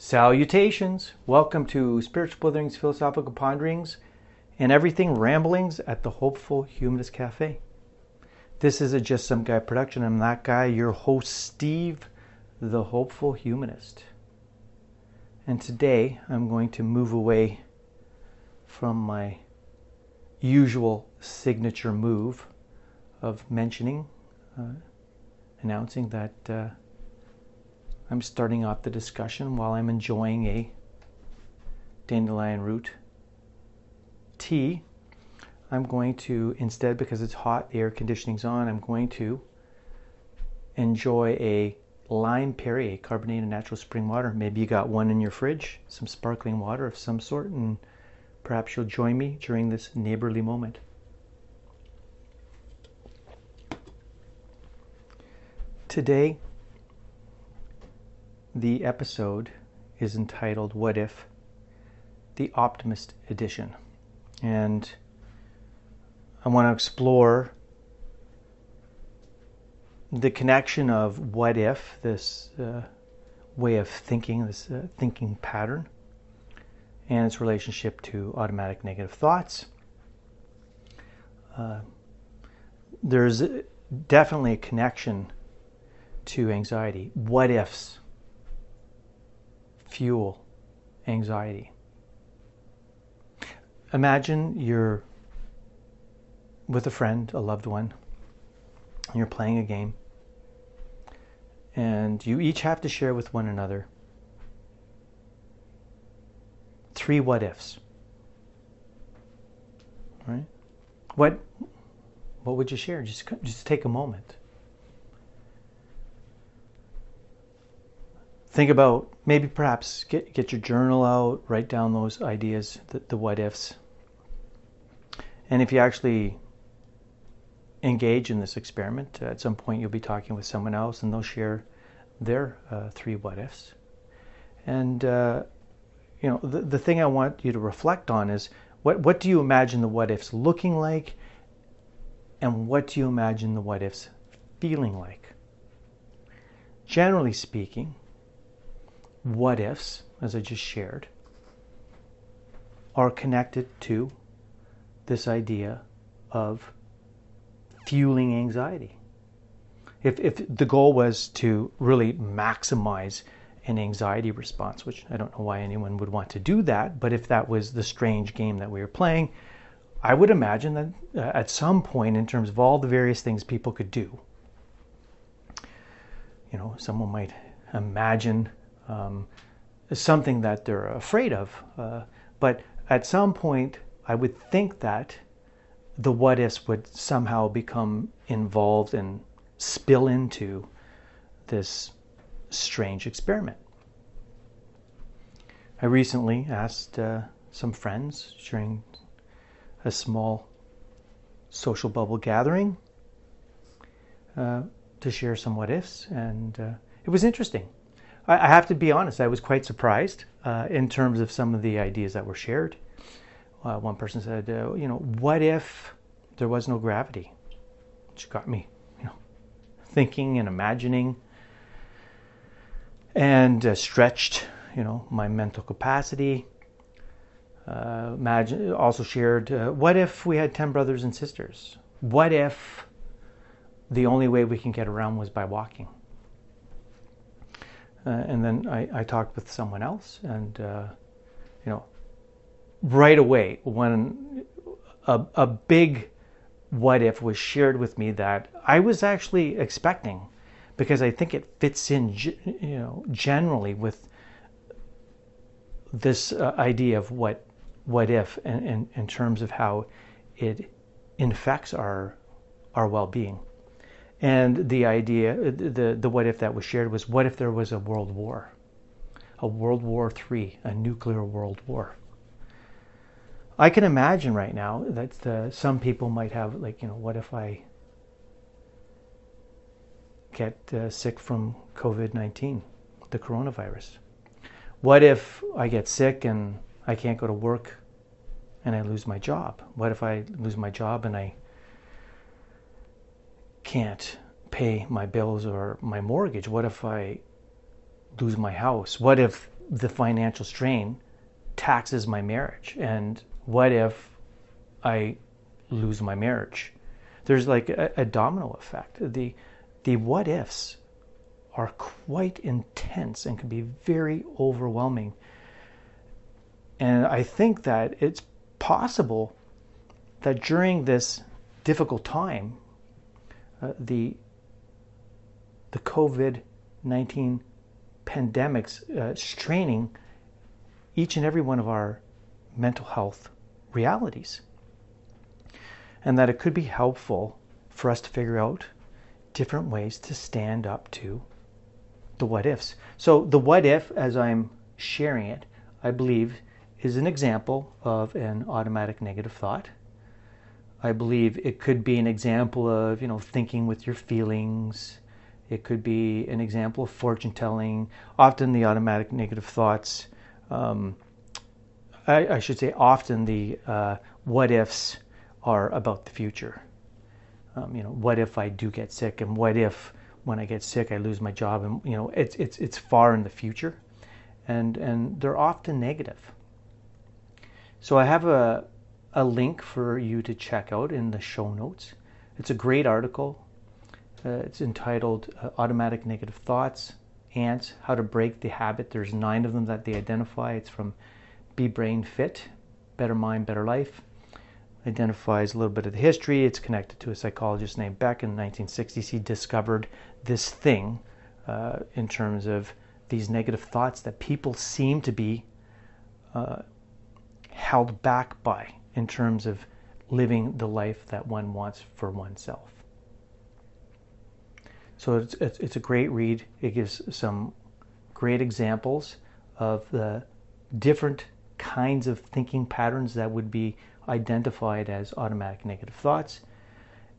Salutations! Welcome to Spiritual Blitherings, Philosophical Ponderings, and Everything Ramblings at the Hopeful Humanist Cafe. This is a Just Some Guy production. I'm that guy, your host, Steve, the Hopeful Humanist. And today I'm going to move away from my usual signature move of mentioning, uh, announcing that. Uh, I'm starting off the discussion while I'm enjoying a dandelion root tea. I'm going to, instead, because it's hot, the air conditioning's on, I'm going to enjoy a lime Perrier carbonated natural spring water. Maybe you got one in your fridge, some sparkling water of some sort, and perhaps you'll join me during this neighborly moment. Today, the episode is entitled What If? The Optimist Edition. And I want to explore the connection of what if, this uh, way of thinking, this uh, thinking pattern, and its relationship to automatic negative thoughts. Uh, there's definitely a connection to anxiety. What ifs fuel anxiety. Imagine you're with a friend, a loved one, and you're playing a game, and you each have to share with one another three what ifs. Right? What what would you share? Just just take a moment. Think about maybe perhaps get, get your journal out, write down those ideas, the, the what ifs. And if you actually engage in this experiment, uh, at some point you'll be talking with someone else and they'll share their uh, three what ifs. And, uh, you know, the, the thing I want you to reflect on is what, what do you imagine the what ifs looking like? And what do you imagine the what ifs feeling like? Generally speaking, what ifs, as I just shared, are connected to this idea of fueling anxiety. If, if the goal was to really maximize an anxiety response, which I don't know why anyone would want to do that, but if that was the strange game that we were playing, I would imagine that uh, at some point, in terms of all the various things people could do, you know, someone might imagine um, something that they're afraid of. Uh, but at some point, I would think that the what ifs would somehow become involved and spill into this strange experiment. I recently asked uh, some friends during a small social bubble gathering uh, to share some what ifs, and uh, it was interesting. I, have to be honest, I was quite surprised uh, in terms of some of the ideas that were shared. Uh, one person said, uh, you know, what if there was no gravity? Which got me, you know, thinking and imagining and uh, stretched, you know, my mental capacity. Uh, imagine also shared, uh, what if we had 10 brothers and sisters? What if the only way we can get around was by walking? Uh, and then I, I, talked with someone else, and uh, you know, right away when a, a big what if was shared with me that I was actually expecting, because I think it fits in, you know, generally with this uh, idea of what what if in, in, in terms of how it infects our our well-being. And the idea, the, the what if that was shared was what if there was a world war? A World War III, a nuclear world war. I can imagine right now that the, some people might have, like, you know, what if I get uh, sick from COVID 19, the coronavirus? What if I get sick and I can't go to work and I lose my job? What if I lose my job and I can't pay my bills or my mortgage? What if I lose my house? What if the financial strain taxes my marriage? And what if I lose my marriage? There's like a, a domino effect. The the what ifs are quite intense and can be very overwhelming. And I think that it's possible that during this difficult time, uh, the the COVID nineteen pandemic's uh, straining each and every one of our mental health realities, and that it could be helpful for us to figure out different ways to stand up to the what ifs. So the what if, as I'm sharing it, I believe is an example of an automatic negative thought. I believe it could be an example of, you know, thinking with your feelings. It could be an example of fortune telling. Often the automatic negative thoughts, um, I, I, should say, often the uh, what ifs are about the future. Um, you know, what if I do get sick, and what if when I get sick I lose my job, and you know, it's it's it's far in the future, and and they're often negative. So I have a, a link for you to check out in the show notes. It's a great article. Uh, it's entitled uh, Automatic Negative Thoughts, Ants, How to Break the Habit. There's nine of them that they identify. It's from Be Brain Fit, Better Mind, Better Life. Identifies a little bit of the history. It's connected to a psychologist named Beck in the 1960s. He discovered this thing uh, in terms of these negative thoughts that people seem to be uh, held back by in terms of living the life that one wants for oneself. So it's, it's, it's, a great read. It gives some great examples of the different kinds of thinking patterns that would be identified as automatic negative thoughts.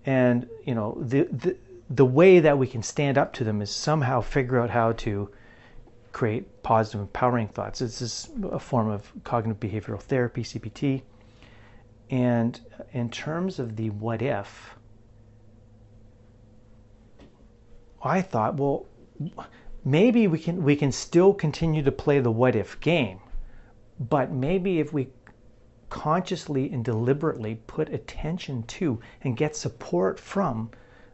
And, you know, the, the, the way that we can stand up to them is somehow figure out how to create positive, empowering thoughts. This is a form of cognitive behavioral therapy, CBT. And in terms of the what if, I thought, well, maybe we can we can still continue to play the what if game, but maybe if we consciously and deliberately put attention to and get support from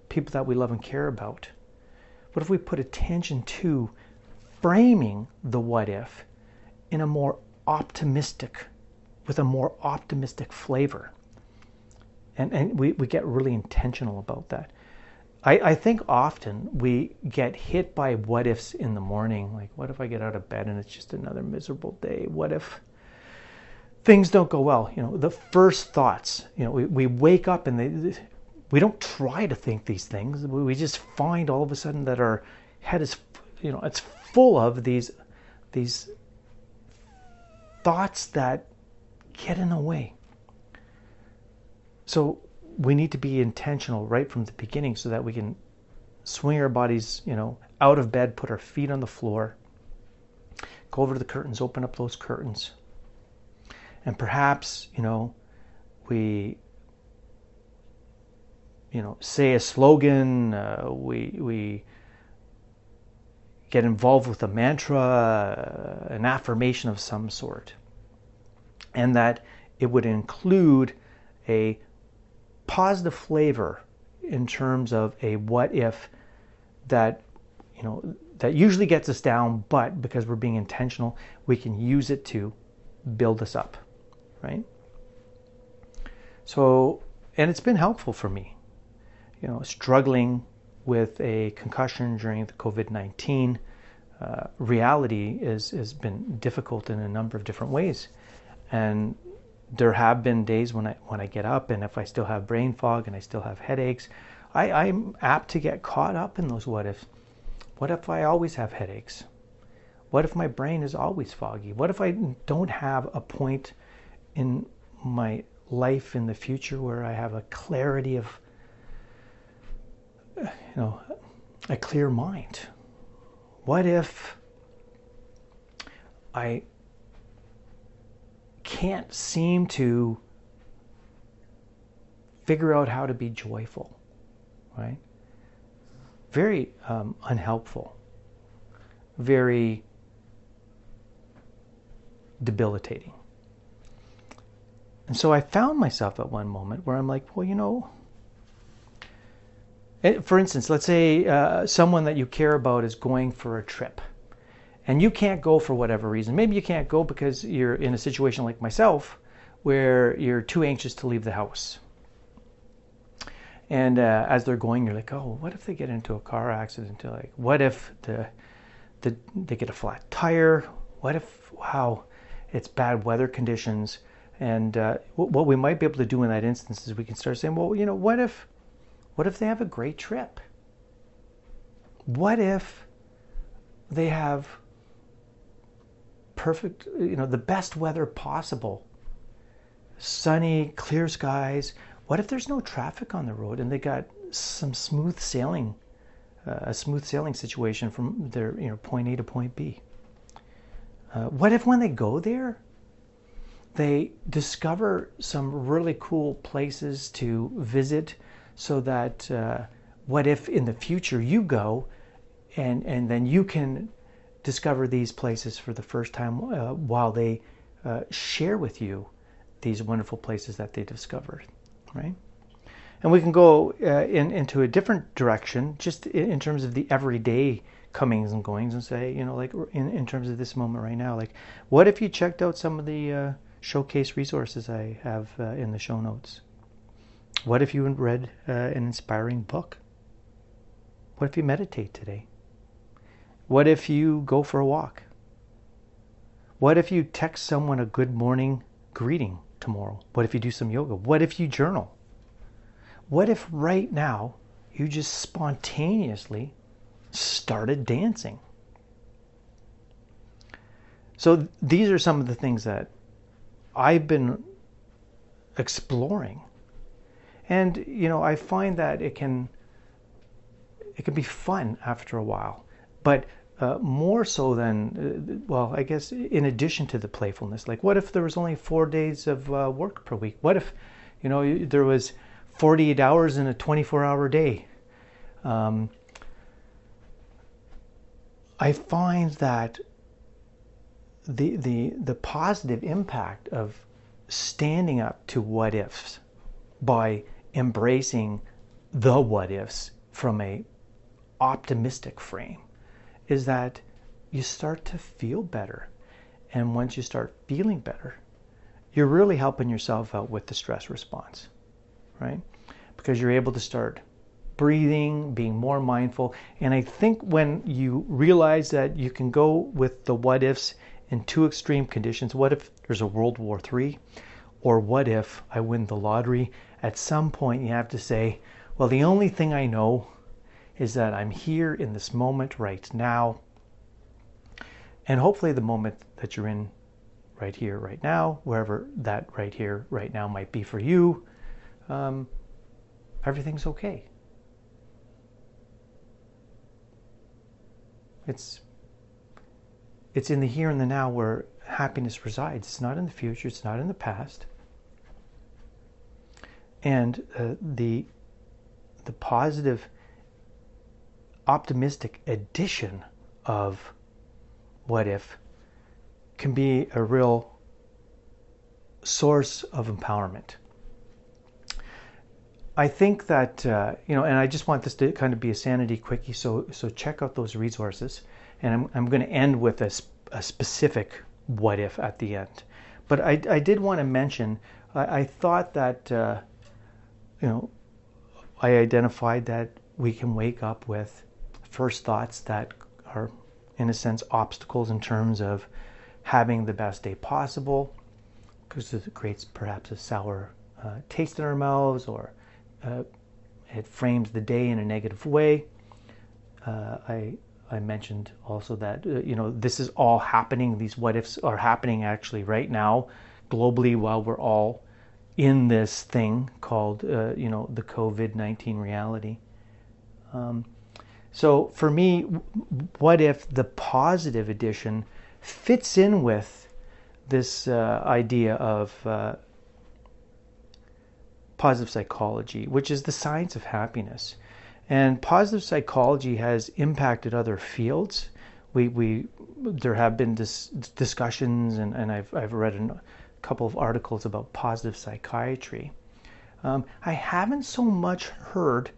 people that we love and care about. What if we put attention to framing the what if in a more optimistic, with a more optimistic flavor. And, and we, we get really intentional about that. I, I think often we get hit by what ifs in the morning. Like, what if I get out of bed and it's just another miserable day? What if things don't go well? You know, the first thoughts, you know, we, we wake up and they, we don't try to think these things. We just find all of a sudden that our head is, you know, it's full of these these thoughts that get in the way. So we need to be intentional right from the beginning so that we can swing our bodies, you know, out of bed, put our feet on the floor, go over to the curtains, open up those curtains. And perhaps, you know, we you know, say a slogan, uh, we we get involved with a mantra, an affirmation of some sort. And that it would include a positive flavor in terms of a what if that you know that usually gets us down but because we're being intentional we can use it to build us up right so and it's been helpful for me you know struggling with a concussion during the COVID 19, uh, reality is, has been difficult in a number of different ways. And there have been days when I, when I get up and if I still have brain fog and I still have headaches, I, I'm apt to get caught up in those what ifs. What if I always have headaches? What if my brain is always foggy? What if I don't have a point in my life in the future where I have a clarity of you know, a clear mind? What if I can't seem to figure out how to be joyful, right? Very um, unhelpful, very debilitating. And so I found myself at one moment where I'm like, well, you know, eh, for instance, let's say uh, someone that you care about is going for a trip and you can't go for whatever reason. Maybe you can't go because you're in a situation like myself where you're too anxious to leave the house. And uh, as they're going, you're like, oh, what if they get into a car accident? Like, what if the, the they get a flat tire? What if, wow, it's bad weather conditions? And uh, what we might be able to do in that instance is we can start saying, well, you know, what if, what if they have a great trip? What if they have perfect, you know, the best weather possible? Sunny, clear skies. What if there's no traffic on the road and they got some smooth sailing, uh, a smooth sailing situation from their, you know, point A to point B? Uh, what if when they go there, they discover some really cool places to visit so that uh, what if in the future you go and, and then you can discover these places for the first time uh, while they uh, share with you these wonderful places that they discovered, right? And we can go uh, in, into a different direction just in, in terms of the everyday comings and goings and say, you know, like in, in terms of this moment right now, like what if you checked out some of the uh, showcase resources I have uh, in the show notes. What if you read uh, an inspiring book? What if you meditate today? What if you go for a walk? What if you text someone a good morning greeting tomorrow? What if you do some yoga? What if you journal? What if right now you just spontaneously started dancing? So these are some of the things that I've been exploring. And you know, I find that it can it can be fun after a while, but uh, more so than uh, well, I guess in addition to the playfulness. Like, what if there was only four days of uh, work per week? What if you know there was 48 hours in a 24-hour day? Um, I find that the the the positive impact of standing up to what ifs by embracing the what ifs from a optimistic frame is that you start to feel better and once you start feeling better you're really helping yourself out with the stress response right because you're able to start breathing, being more mindful. And I think when you realize that you can go with the what ifs in two extreme conditions. What if there's a World War III? Or what if I win the lottery? At some point, you have to say, well, the only thing I know is that I'm here in this moment right now. And hopefully, the moment that you're in right here, right now, wherever that right here, right now might be for you, um, everything's okay. It's it's in the here and the now where happiness resides. It's not in the future, it's not in the past. And uh, the, the positive, optimistic addition of what if can be a real source of empowerment. I think that uh, you know, and I just want this to kind of be a sanity quickie. So so check out those resources and I'm, I'm going to end with a, a, specific what if at the end. But I, I did want to mention, I, I thought that, uh, you know, I identified that we can wake up with first thoughts that are, in a sense, obstacles in terms of having the best day possible, because it creates perhaps a sour uh, taste in our mouths or uh, it frames the day in a negative way. Uh, I I mentioned also that uh, you know this is all happening. These what ifs are happening actually right now, globally, while we're all in this thing called uh, you know the COVID nineteen reality. Um, so for me, what if the positive addition fits in with this uh, idea of uh, positive psychology, which is the science of happiness. And positive psychology has impacted other fields we, we there have been dis- discussions, and, and I've, I've read a couple of articles about positive psychiatry. Um, I haven't so much heard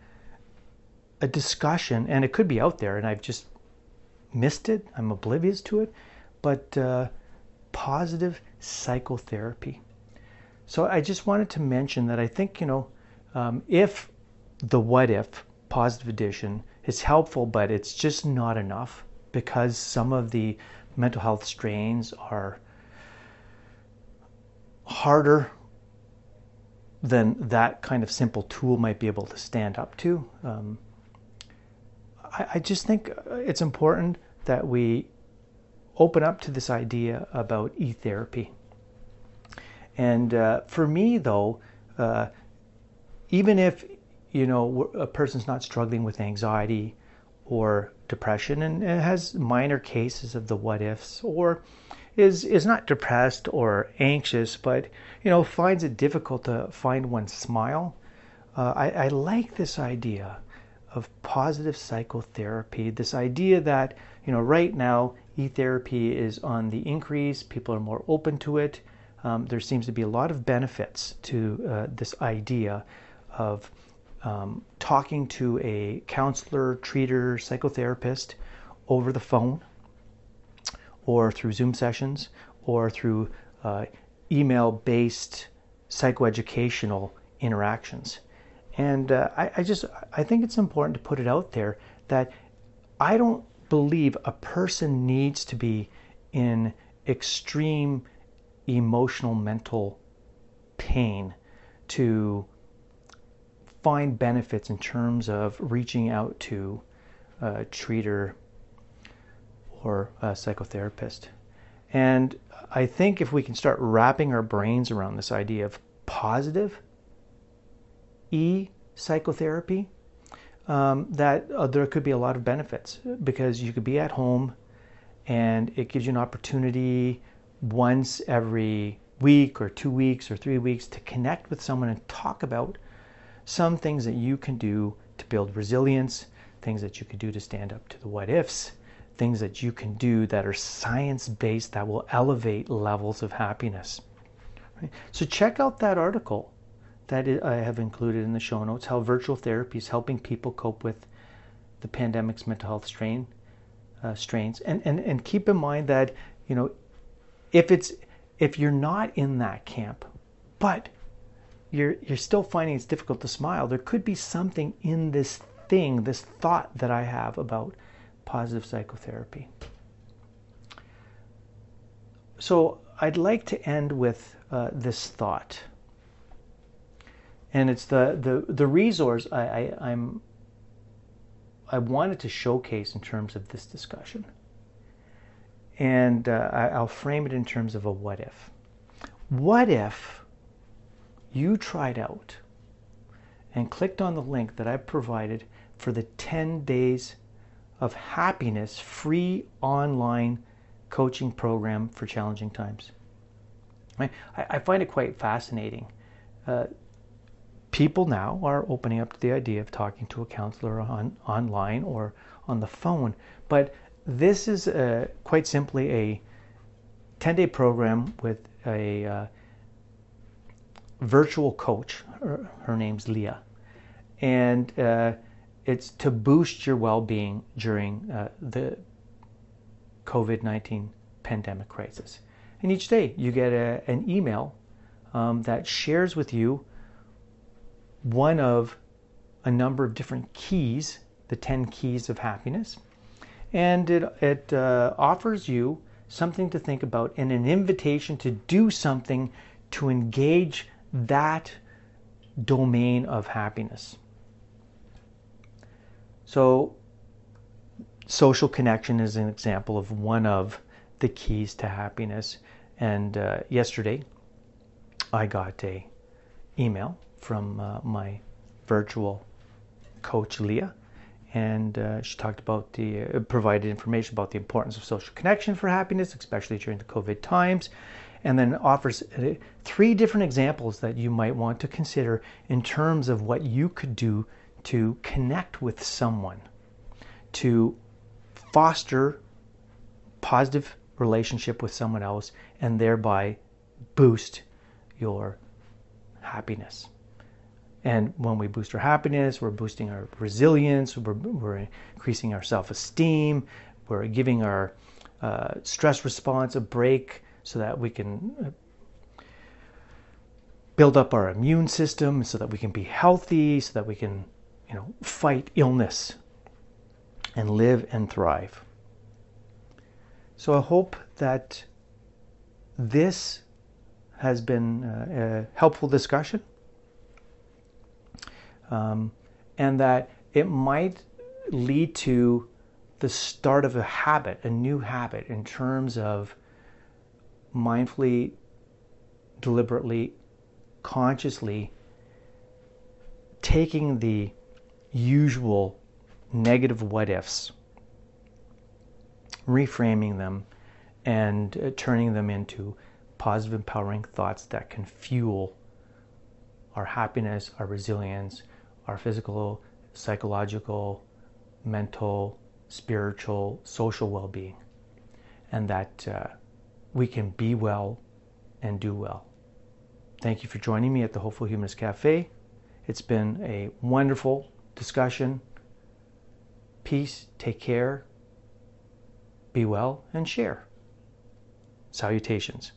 a discussion, and it could be out there, and I've just missed it. I'm oblivious to it, but uh, positive psychotherapy. So I just wanted to mention that I think, you know, um, if the what if positive addition is helpful, but it's just not enough because some of the mental health strains are harder than that kind of simple tool might be able to stand up to. Um, I, I, just think it's important that we open up to this idea about e therapy. And uh, for me, though, uh, even if you know a person's not struggling with anxiety or depression and has minor cases of the what ifs or is is not depressed or anxious but you know finds it difficult to find one smile uh, I, I like this idea of positive psychotherapy this idea that you know right now e-therapy is on the increase people are more open to it um, there seems to be a lot of benefits to uh, this idea of um, talking to a counselor, treater, psychotherapist over the phone or through Zoom sessions or through uh, email based psychoeducational interactions. And uh, I, I just I think it's important to put it out there that I don't believe a person needs to be in extreme emotional mental pain to find benefits in terms of reaching out to a treater or a psychotherapist. And I think if we can start wrapping our brains around this idea of positive e psychotherapy, um, that uh, there could be a lot of benefits because you could be at home and it gives you an opportunity once every week or two weeks or three weeks to connect with someone and talk about some things that you can do to build resilience, things that you can do to stand up to the what ifs, things that you can do that are science based that will elevate levels of happiness. So, check out that article that I have included in the show notes how virtual therapy is helping people cope with the pandemic's mental health strain. Uh, strains and, and and keep in mind that you know if it's if you're not in that camp but you're you're still finding it's difficult to smile, there could be something in this thing, this thought that I have about positive psychotherapy. So I'd like to end with uh, this thought, and it's the the the resource I, I I'm I wanted to showcase in terms of this discussion, and uh, I, I'll frame it in terms of a what if. What if you tried out and clicked on the link that I provided for the 10 days of happiness free online coaching program for challenging times. I, I find it quite fascinating. Uh, people now are opening up to the idea of talking to a counselor on online or on the phone, but this is uh, quite simply a 10 day program with a uh, virtual coach. Her, her name's Lia. And uh, it's to boost your well being during uh, the COVID 19 pandemic crisis. And each day you get a, an email um, that shares with you one of a number of different keys, the 10 keys of happiness. And it, it uh, offers you something to think about and an invitation to do something to engage that domain of happiness. So, social connection is an example of one of the keys to happiness. And uh, yesterday, I got a email from uh, my virtual coach Lia, and uh, she talked about the uh, provided information about the importance of social connection for happiness, especially during the COVID times and then offers uh, three different examples that you might want to consider in terms of what you could do to connect with someone, to foster positive relationship with someone else and thereby boost your happiness. And when we boost our happiness, we're boosting our resilience, we're, we're increasing our self esteem, we're giving our uh, stress response a break so that we can uh, build up our immune system, so that we can be healthy, so that we can, you know, fight illness and live and thrive. So I hope that this has been uh, a helpful discussion um, and that it might lead to the start of a habit, a new habit in terms of mindfully, deliberately, consciously taking the usual negative what ifs, reframing them, and uh, turning them into positive, empowering thoughts that can fuel our happiness, our resilience, our physical, psychological, mental, spiritual, social well being, and that uh, we can be well and do well. Thank you for joining me at the Hopeful Humanist Cafe. It's been a wonderful discussion. Peace, take care, be well, and share. Salutations.